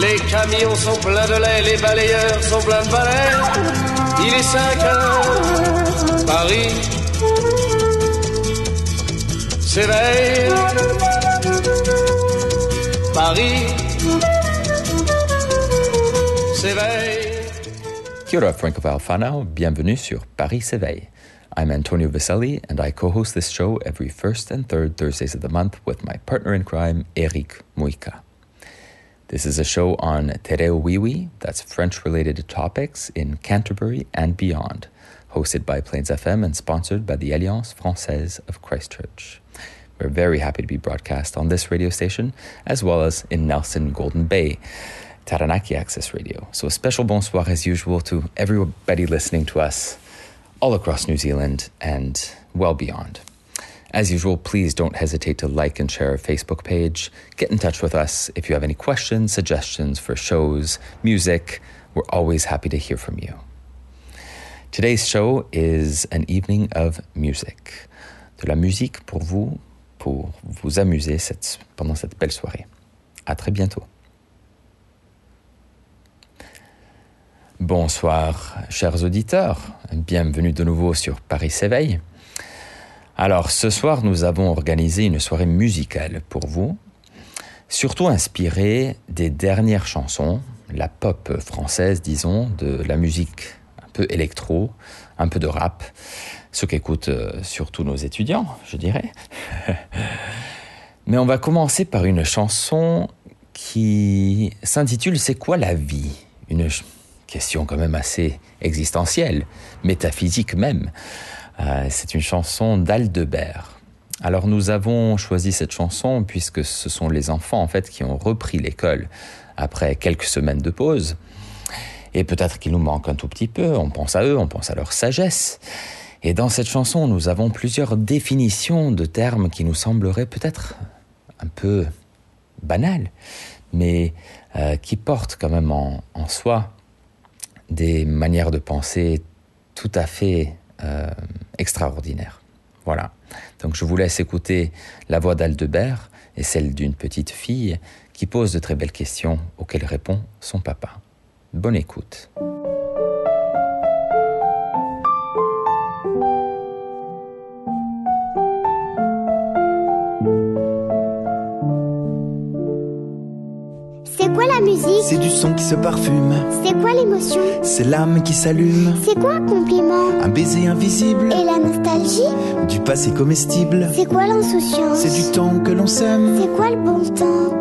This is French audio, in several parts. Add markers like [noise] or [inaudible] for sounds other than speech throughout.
Les camions sont pleins de lait, les balayeurs sont pleins de balais. Il est 5 heures, Paris s'éveille. Paris s'éveille. Kia Francophile whanau. Bienvenue sur Paris s'éveille. I'm Antonio Vaselli, and I co-host this show every first and third Thursdays of the month with my partner in crime, Eric Muika. This is a show on Te Reo Wiwi, that's French-related topics in Canterbury and beyond, hosted by Plains FM and sponsored by the Alliance Française of Christchurch. We're very happy to be broadcast on this radio station, as well as in Nelson Golden Bay, Taranaki Access Radio. So a special bonsoir as usual to everybody listening to us all across New Zealand and well beyond. As usual, please don't hesitate to like and share our Facebook page. Get in touch with us if you have any questions, suggestions for shows, music. We're always happy to hear from you. Today's show is an evening of music. De la musique pour vous, pour vous amuser pendant cette belle soirée. À très bientôt. Bonsoir, chers auditeurs. Bienvenue de nouveau sur Paris s'éveille. Alors, ce soir, nous avons organisé une soirée musicale pour vous, surtout inspirée des dernières chansons, la pop française, disons, de la musique un peu électro, un peu de rap, ce qu'écoutent euh, surtout nos étudiants, je dirais. [laughs] Mais on va commencer par une chanson qui s'intitule C'est quoi la vie? Une question quand même assez existentielle, métaphysique même. Euh, c'est une chanson d'Aldebert. Alors nous avons choisi cette chanson puisque ce sont les enfants en fait qui ont repris l'école après quelques semaines de pause. Et peut-être qu'il nous manque un tout petit peu, on pense à eux, on pense à leur sagesse. Et dans cette chanson, nous avons plusieurs définitions de termes qui nous sembleraient peut-être un peu banals, mais euh, qui portent quand même en, en soi des manières de penser tout à fait euh, extraordinaires. Voilà. Donc je vous laisse écouter la voix d'Aldebert et celle d'une petite fille qui pose de très belles questions auxquelles répond son papa. Bonne écoute. C'est du son qui se parfume, C'est quoi l'émotion c'est l'âme qui s'allume, C'est quoi un compliment un baiser invisible, Et la nostalgie du passé comestible. C'est quoi l'insouciance C'est du temps que l'on sème, C'est quoi le bon temps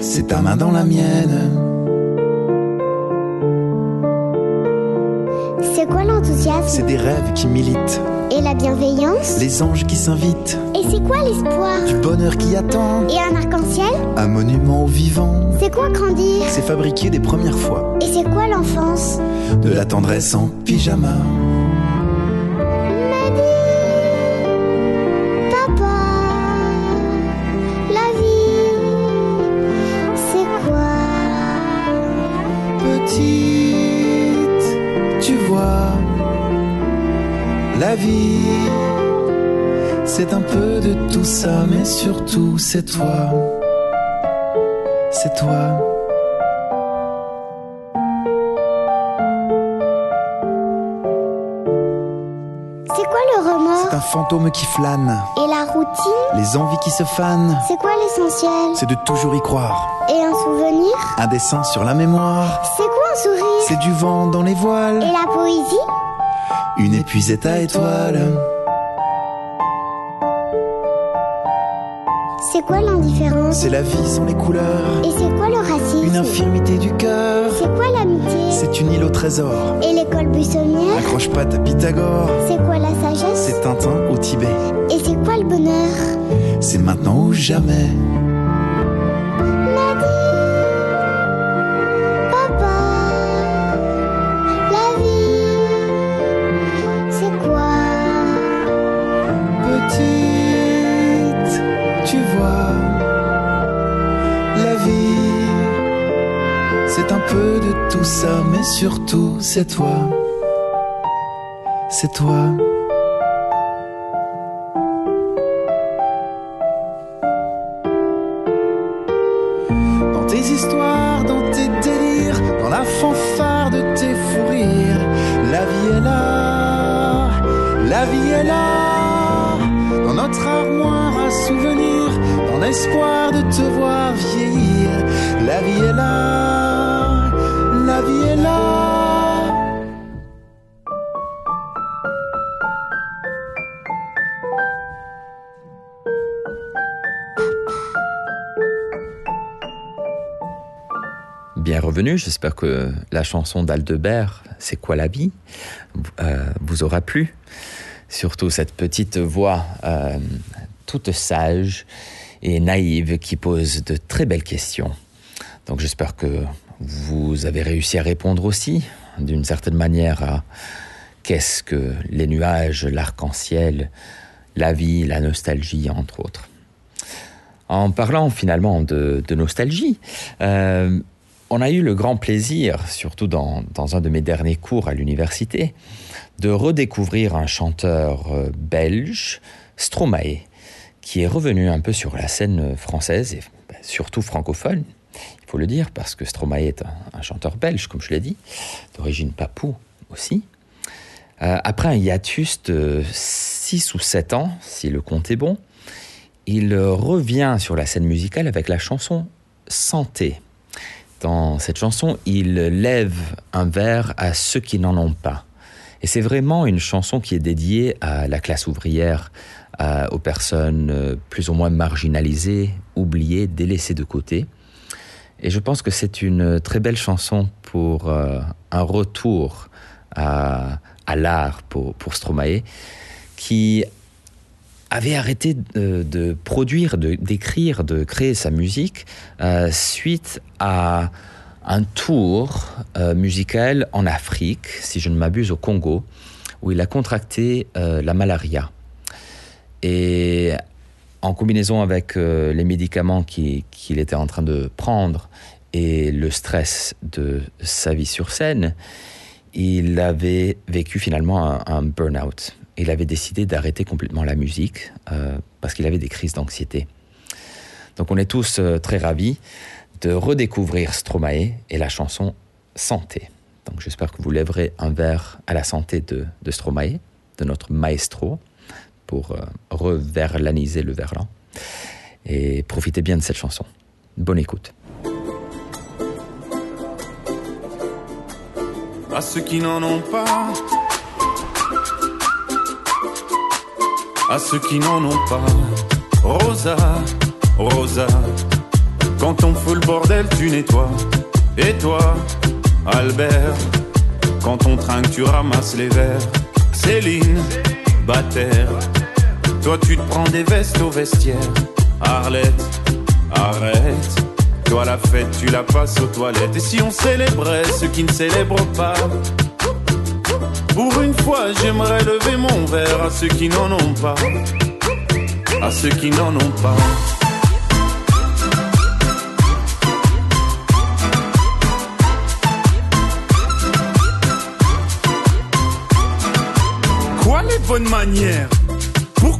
c'est ta main dans la mienne. L'enthousiasme C'est des rêves qui militent, Et la bienveillance les anges qui s'invitent, Et c'est quoi l'espoir du bonheur qui attend, Et un arc-en-ciel un monument au vivant. C'est quoi grandir C'est fabriquer des premières fois, Et c'est quoi l'enfance de la tendresse en pyjama. Tout ça, mais surtout c'est toi. C'est toi. C'est quoi le remords C'est un fantôme qui flâne, Et la routine les envies qui se fanent. C'est quoi l'essentiel C'est de toujours y croire. Et un souvenir Un dessin sur la mémoire, C'est quoi un sourire c'est du vent dans les Et voiles. la poésie Une épuisette à étoiles. Quoi l'indifférence C'est la vie sans les couleurs. Et c'est quoi le racisme Une infirmité du cœur. C'est quoi l'amitié C'est une île au trésor. Et l'école buissonnière Accroche-patte à Pythagore. C'est quoi la sagesse C'est Tintin au Tibet. Et c'est quoi le bonheur C'est maintenant ou jamais. Surtout c'est toi. C'est toi. Dans tes histoires, dans tes délires, dans la fanfare de tes fous rires, la vie est là, la vie est là, dans notre armoire à souvenirs, dans l'espoir revenu, j'espère que la chanson d'Aldebert, C'est quoi la vie euh, vous aura plu. Surtout cette petite voix euh, toute sage et naïve qui pose de très belles questions. Donc j'espère que vous avez réussi à répondre aussi, d'une certaine manière, à qu'est-ce que les nuages, l'arc-en-ciel, la vie, la nostalgie, entre autres. En parlant finalement de, nostalgie, euh, on a eu le grand plaisir, surtout dans, un de mes derniers cours à l'université, de redécouvrir un chanteur euh, belge, Stromae, qui est revenu un peu sur la scène française et ben, surtout francophone, il faut le dire, parce que Stromae est un, un chanteur belge, comme je l'ai dit, d'origine papou aussi. Euh, après un hiatus de 6 ou 7 ans, si le compte est bon, il revient sur la scène musicale avec la chanson Santé. Dans cette chanson, il lève un verre à ceux qui n'en ont pas. Et c'est vraiment une chanson qui est dédiée à la classe ouvrière, aux personnes euh, plus ou moins marginalisées, oubliées, délaissées de côté. Et je pense que c'est une très belle chanson pour euh, un retour à, l'art pour Stromae, qui avait arrêté de, de produire, d'écrire, de, créer sa musique euh, suite à un tour euh, musical en Afrique, si je ne m'abuse, au Congo, où il a contracté euh, la malaria. Et en combinaison avec les médicaments qui- qu'il était en train de prendre et le stress de sa vie sur scène, il avait vécu finalement un, un burn-out. Il avait décidé d'arrêter complètement la musique euh, parce qu'il avait des crises d'anxiété. Donc on est tous euh, très ravis de redécouvrir Stromae et la chanson Santé. Donc j'espère que vous lèverez un verre à la santé de, Stromae, de notre maestro, pour euh, reverlaniser le verlan. Et profitez bien de cette chanson. Bonne écoute. à ceux qui n'en ont pas, à ceux qui n'en ont pas. Rosa, Rosa, quand on fout le bordel, tu nettoies. Et toi, Albert, quand on trinque, tu ramasses les verres. Céline, Bataire, toi tu te prends des vestes au vestiaire. Arlette, arrête. Toi la fête, tu la passes aux toilettes. Et si on célébrait ceux qui ne célèbrent pas? Pour une fois, j'aimerais lever mon verre à ceux qui n'en ont pas. À ceux qui n'en ont pas. Quoi les bonnes manières?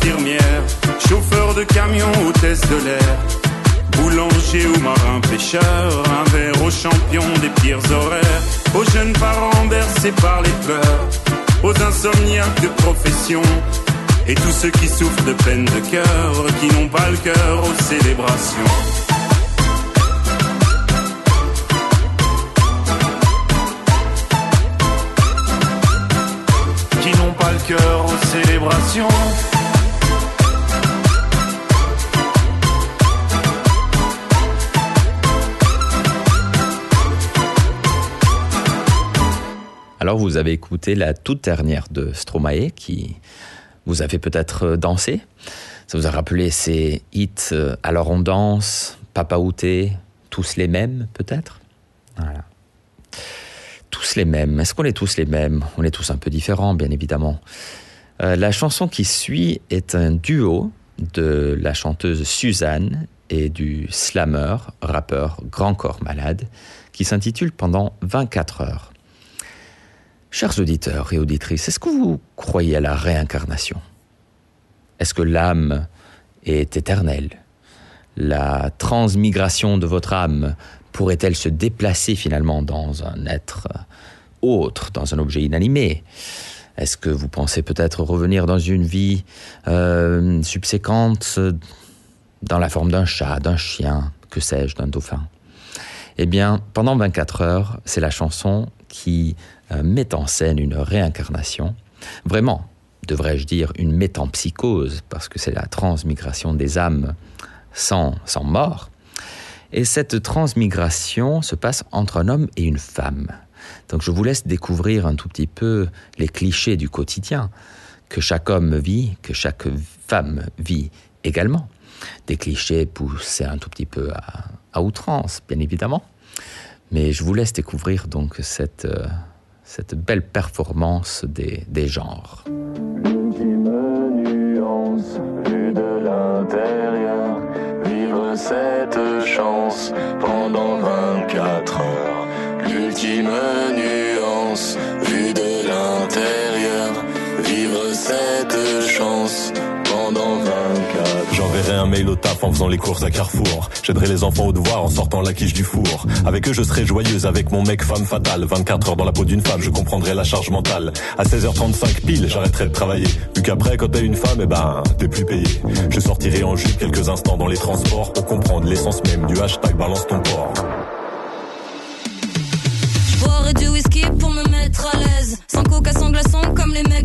infirmière, chauffeur de camion, hôtesse de l'air, boulanger ou marin pêcheur, un verre aux champions des pires horaires, aux jeunes parents bercés par les pleurs, aux insomniaques de profession, et tous ceux qui souffrent de peine de cœur, qui n'ont pas le cœur aux célébrations. Qui n'ont pas le cœur aux célébrations. Vous avez écouté la toute dernière de Stromae qui vous a fait peut-être danser. Ça vous a rappelé ces hits euh, Alors on danse, Papa Outé, tous les mêmes peut-être? Voilà. Tous les mêmes. Est-ce qu'on est tous les mêmes? On est tous un peu différents, bien évidemment. Euh, la chanson qui suit est un duo de la chanteuse Suzanne et du slammer, rappeur Grand Corps Malade, qui s'intitule Pendant 24 heures. Chers auditeurs et auditrices, est-ce que vous croyez à la réincarnation? Est-ce que l'âme est éternelle? La transmigration de votre âme pourrait-elle se déplacer finalement dans un être autre, dans un objet inanimé? Est-ce que vous pensez peut-être revenir dans une vie euh, subséquente dans la forme d'un chat, d'un chien, que sais-je, d'un dauphin? Eh bien, pendant 24 heures, c'est la chanson qui met en scène une réincarnation, vraiment, devrais-je dire, une métampsychose, parce que c'est la transmigration des âmes sans, sans mort. Et cette transmigration se passe entre un homme et une femme. Donc je vous laisse découvrir un tout petit peu les clichés du quotidien que chaque homme vit, que chaque femme vit également. Des clichés poussés un tout petit peu à, à outrance, bien évidemment. Mais je vous laisse découvrir donc cette, euh, cette belle performance des, des genres. L'ultime nuance vue de l'intérieur, vivre cette chance pendant 24 heures. L'ultime nuance un mail au taf en faisant les courses à Carrefour. J'aiderai les enfants au devoir en sortant la quiche du four. Avec eux, je serai joyeuse avec mon mec femme fatale. 24 heures dans la peau d'une femme, je comprendrai la charge mentale. À 16h35 pile, j'arrêterai de travailler. Vu qu'après, quand t'es une femme, eh ben, t'es plus payé. Je sortirai en jupe quelques instants dans les transports pour comprendre l'essence même du hashtag balance ton port. Boirai du whisky pour me mettre à l'aise. Sans coca, sans glaçon, comme les mecs.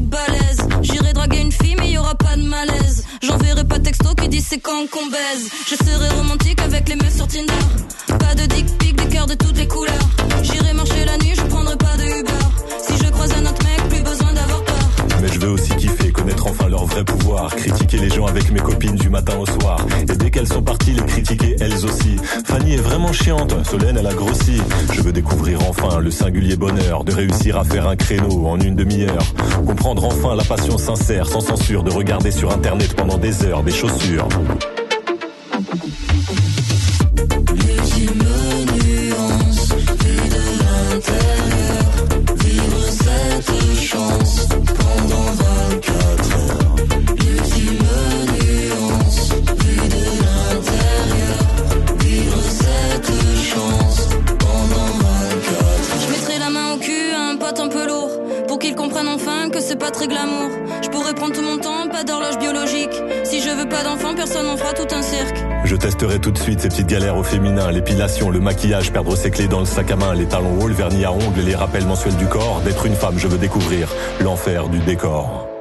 Pas texto qui dit c'est quand qu'on baise. Je serai romantique avec les meufs sur Tinder. Pas de dick pic, des cœurs de toutes les couleurs. J'irai marcher la nuit, je prendrai pas de Uber. Si je croise un autre mec, plus besoin d'avoir peur. Mais je veux aussi kiffer, connaître enfin leur vrai pouvoir. Critiquer les gens avec mes copines du matin au soir. Est vraiment chiante, Solène elle a grossi. Je veux découvrir enfin le singulier bonheur de réussir à faire un créneau en une demi-heure. Comprendre enfin la passion sincère, sans censure, de regarder sur internet pendant des heures des chaussures. Je pourrais prendre tout mon temps, pas d'horloge biologique. Si je veux pas d'enfant, personne n'en fera tout un cirque. Je testerai tout de suite ces petites galères au féminin, l'épilation, le maquillage, perdre ses clés dans le sac à main, les talons hauts, le vernis à ongles, les rappels mensuels du corps. D'être une femme, je veux découvrir l'enfer du décor.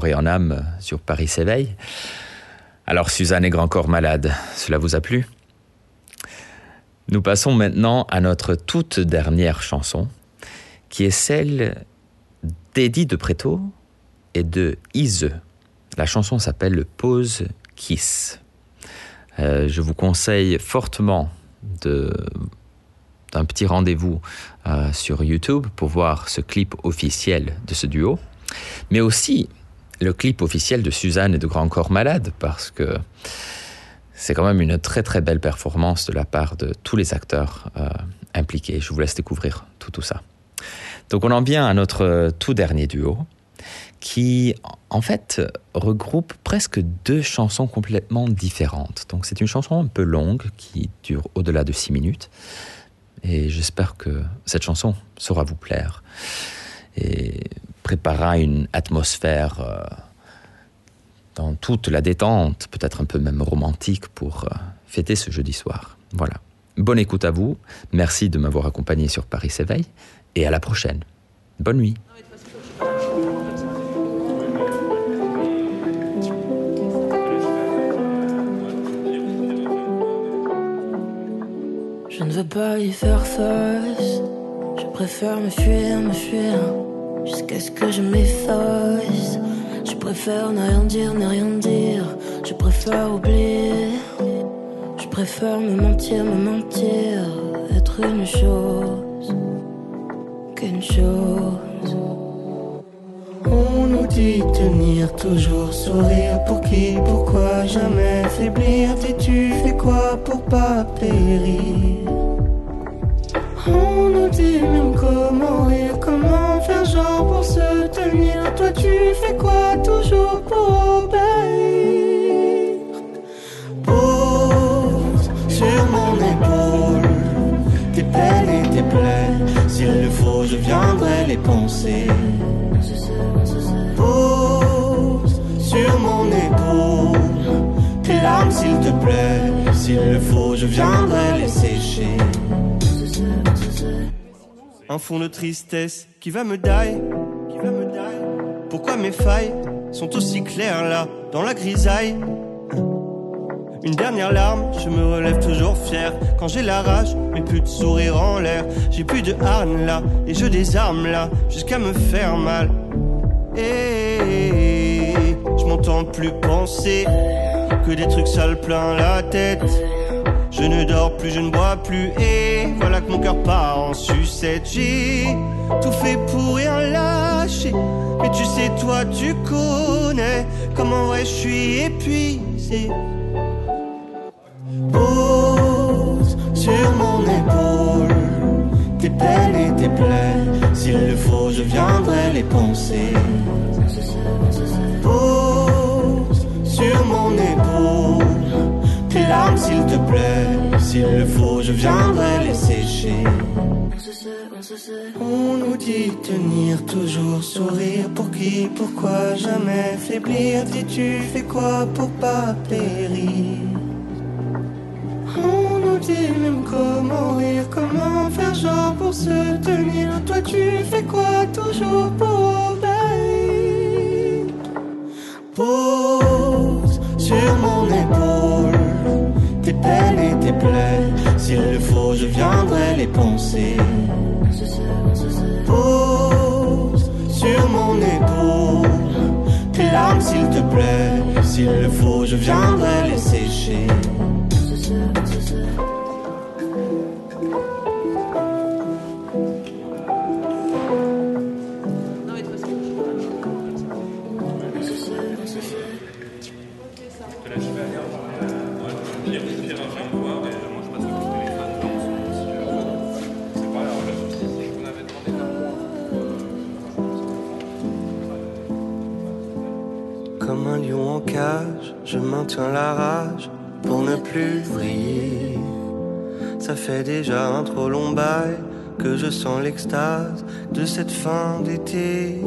Et en âme sur Paris s'éveille. Alors Suzanne est grand corps malade, cela vous a plu? Nous passons maintenant à notre toute dernière chanson, qui est celle d'Eddie de Préto et de Ise. La chanson s'appelle Pause Kiss. Euh, je vous conseille fortement de d'un petit rendez-vous euh, sur YouTube pour voir ce clip officiel de ce duo, mais aussi le clip officiel de Suzanne et de Grand Corps Malade, parce que c'est quand même une très très belle performance de la part de tous les acteurs euh, impliqués. Je vous laisse découvrir tout, tout ça. Donc on en vient à notre tout dernier duo, qui en fait regroupe presque deux chansons complètement différentes. Donc c'est une chanson un peu longue qui dure au-delà de six minutes, et j'espère que cette chanson saura vous plaire préparera une atmosphère euh, dans toute la détente, peut-être un peu même romantique pour euh, fêter ce jeudi soir. Voilà. Bonne écoute à vous. Merci de m'avoir accompagné sur Paris s'éveille et à la prochaine. Bonne nuit. Je ne veux pas y faire face. Je préfère me fuir, me fuir. Jusqu'à ce que je m'efface. Je préfère ne rien dire, ne rien dire. Je préfère oublier. Je préfère me mentir, me mentir. Être une chose qu'une chose. On nous dit tenir toujours sourire pour qui, pourquoi jamais faiblir? Dis-tu fais quoi pour pas périr? On nous dit même comment rire, comment faire genre pour se tenir Toi tu fais quoi toujours pour obéir? Pose sur mon épaule tes peines et tes plaies S'il le faut je viendrai les penser Pose sur mon épaule tes larmes s'il te plaît. S'il le faut, je viendrai les sécher. Un fond de tristesse qui va me die, qui va me die. Pourquoi mes failles sont aussi claires là, dans la grisaille? Une dernière larme, je me relève toujours fier. Quand j'ai la rage, mais plus de sourire en l'air. J'ai plus de harne là, et je désarme là Jusqu'à me faire mal. Et je m'entends plus penser que des trucs sales plein la tête. Je ne dors plus, je ne bois plus et voilà que mon cœur part en sucette. J'ai tout fait pour rien lâcher, mais tu sais toi tu connais comment je suis épuisé. Pose sur mon épaule tes peines et tes plaies. S'il le faut, je viendrai les penser. Pose sur mon épaule larmes, s'il te plaît. S'il le faut, je viendrai les sécher. On nous dit tenir toujours sourire pour qui, pourquoi jamais faiblir? Dis-tu fais quoi pour pas périr? On nous dit même comment rire, comment faire genre pour se tenir. Toi tu fais quoi toujours pour obéir? Pose sur mon épaule tes peines et tes plaies. S'il le faut, je viendrai les penser. Pose sur mon épaule tes larmes, s'il te plaît. S'il le faut, je viendrai les sécher. Je maintiens la rage pour ne plus vriller. Ça fait déjà un trop long bail que je sens l'extase de cette fin d'été.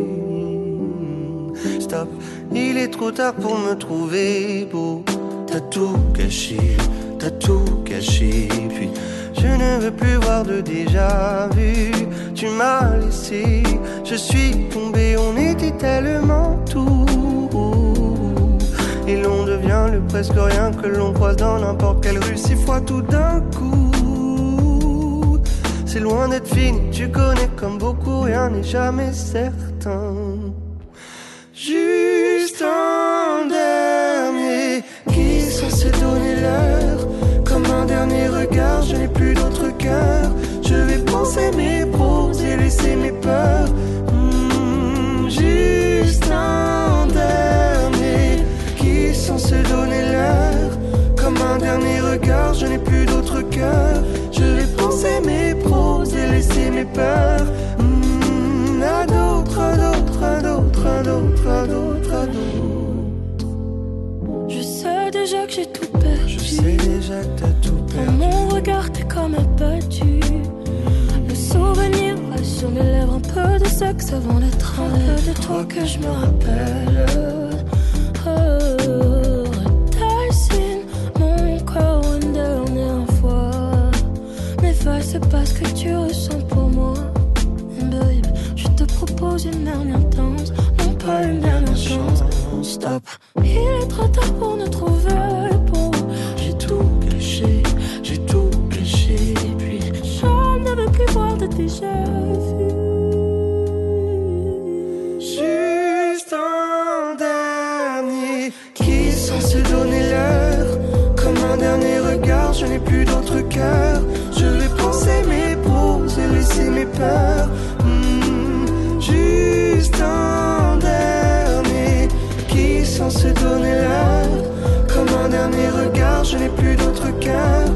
Stop, il est trop tard pour me trouver beau. T'as tout caché, t'as tout caché. Puis Je ne veux plus voir de déjà vu. Tu m'as laissé, je suis tombé, on était tellement tout. Et l'on devient le presque rien que l'on croise dans n'importe quelle rue, six fois tout d'un coup. C'est loin d'être fini, tu connais comme beaucoup, rien n'est jamais certain. Juste un dernier qui censé donner l'heure. Comme un dernier regard, je n'ai plus d'autre mes peurs. Hmm, à d'autres, à d'autres, à d'autres, à d'autres, à d'autres, à d'autres. Je sais déjà que j'ai tout perdu. Je sais déjà que t'as tout Dans perdu. mon regard, t'es comme abattu. Le souvenir reste sur mes lèvres, un peu de sexe avant d'être un peu de toi que je me rappelle. Oh, dessine mon je n'ai plus d'autre cœur.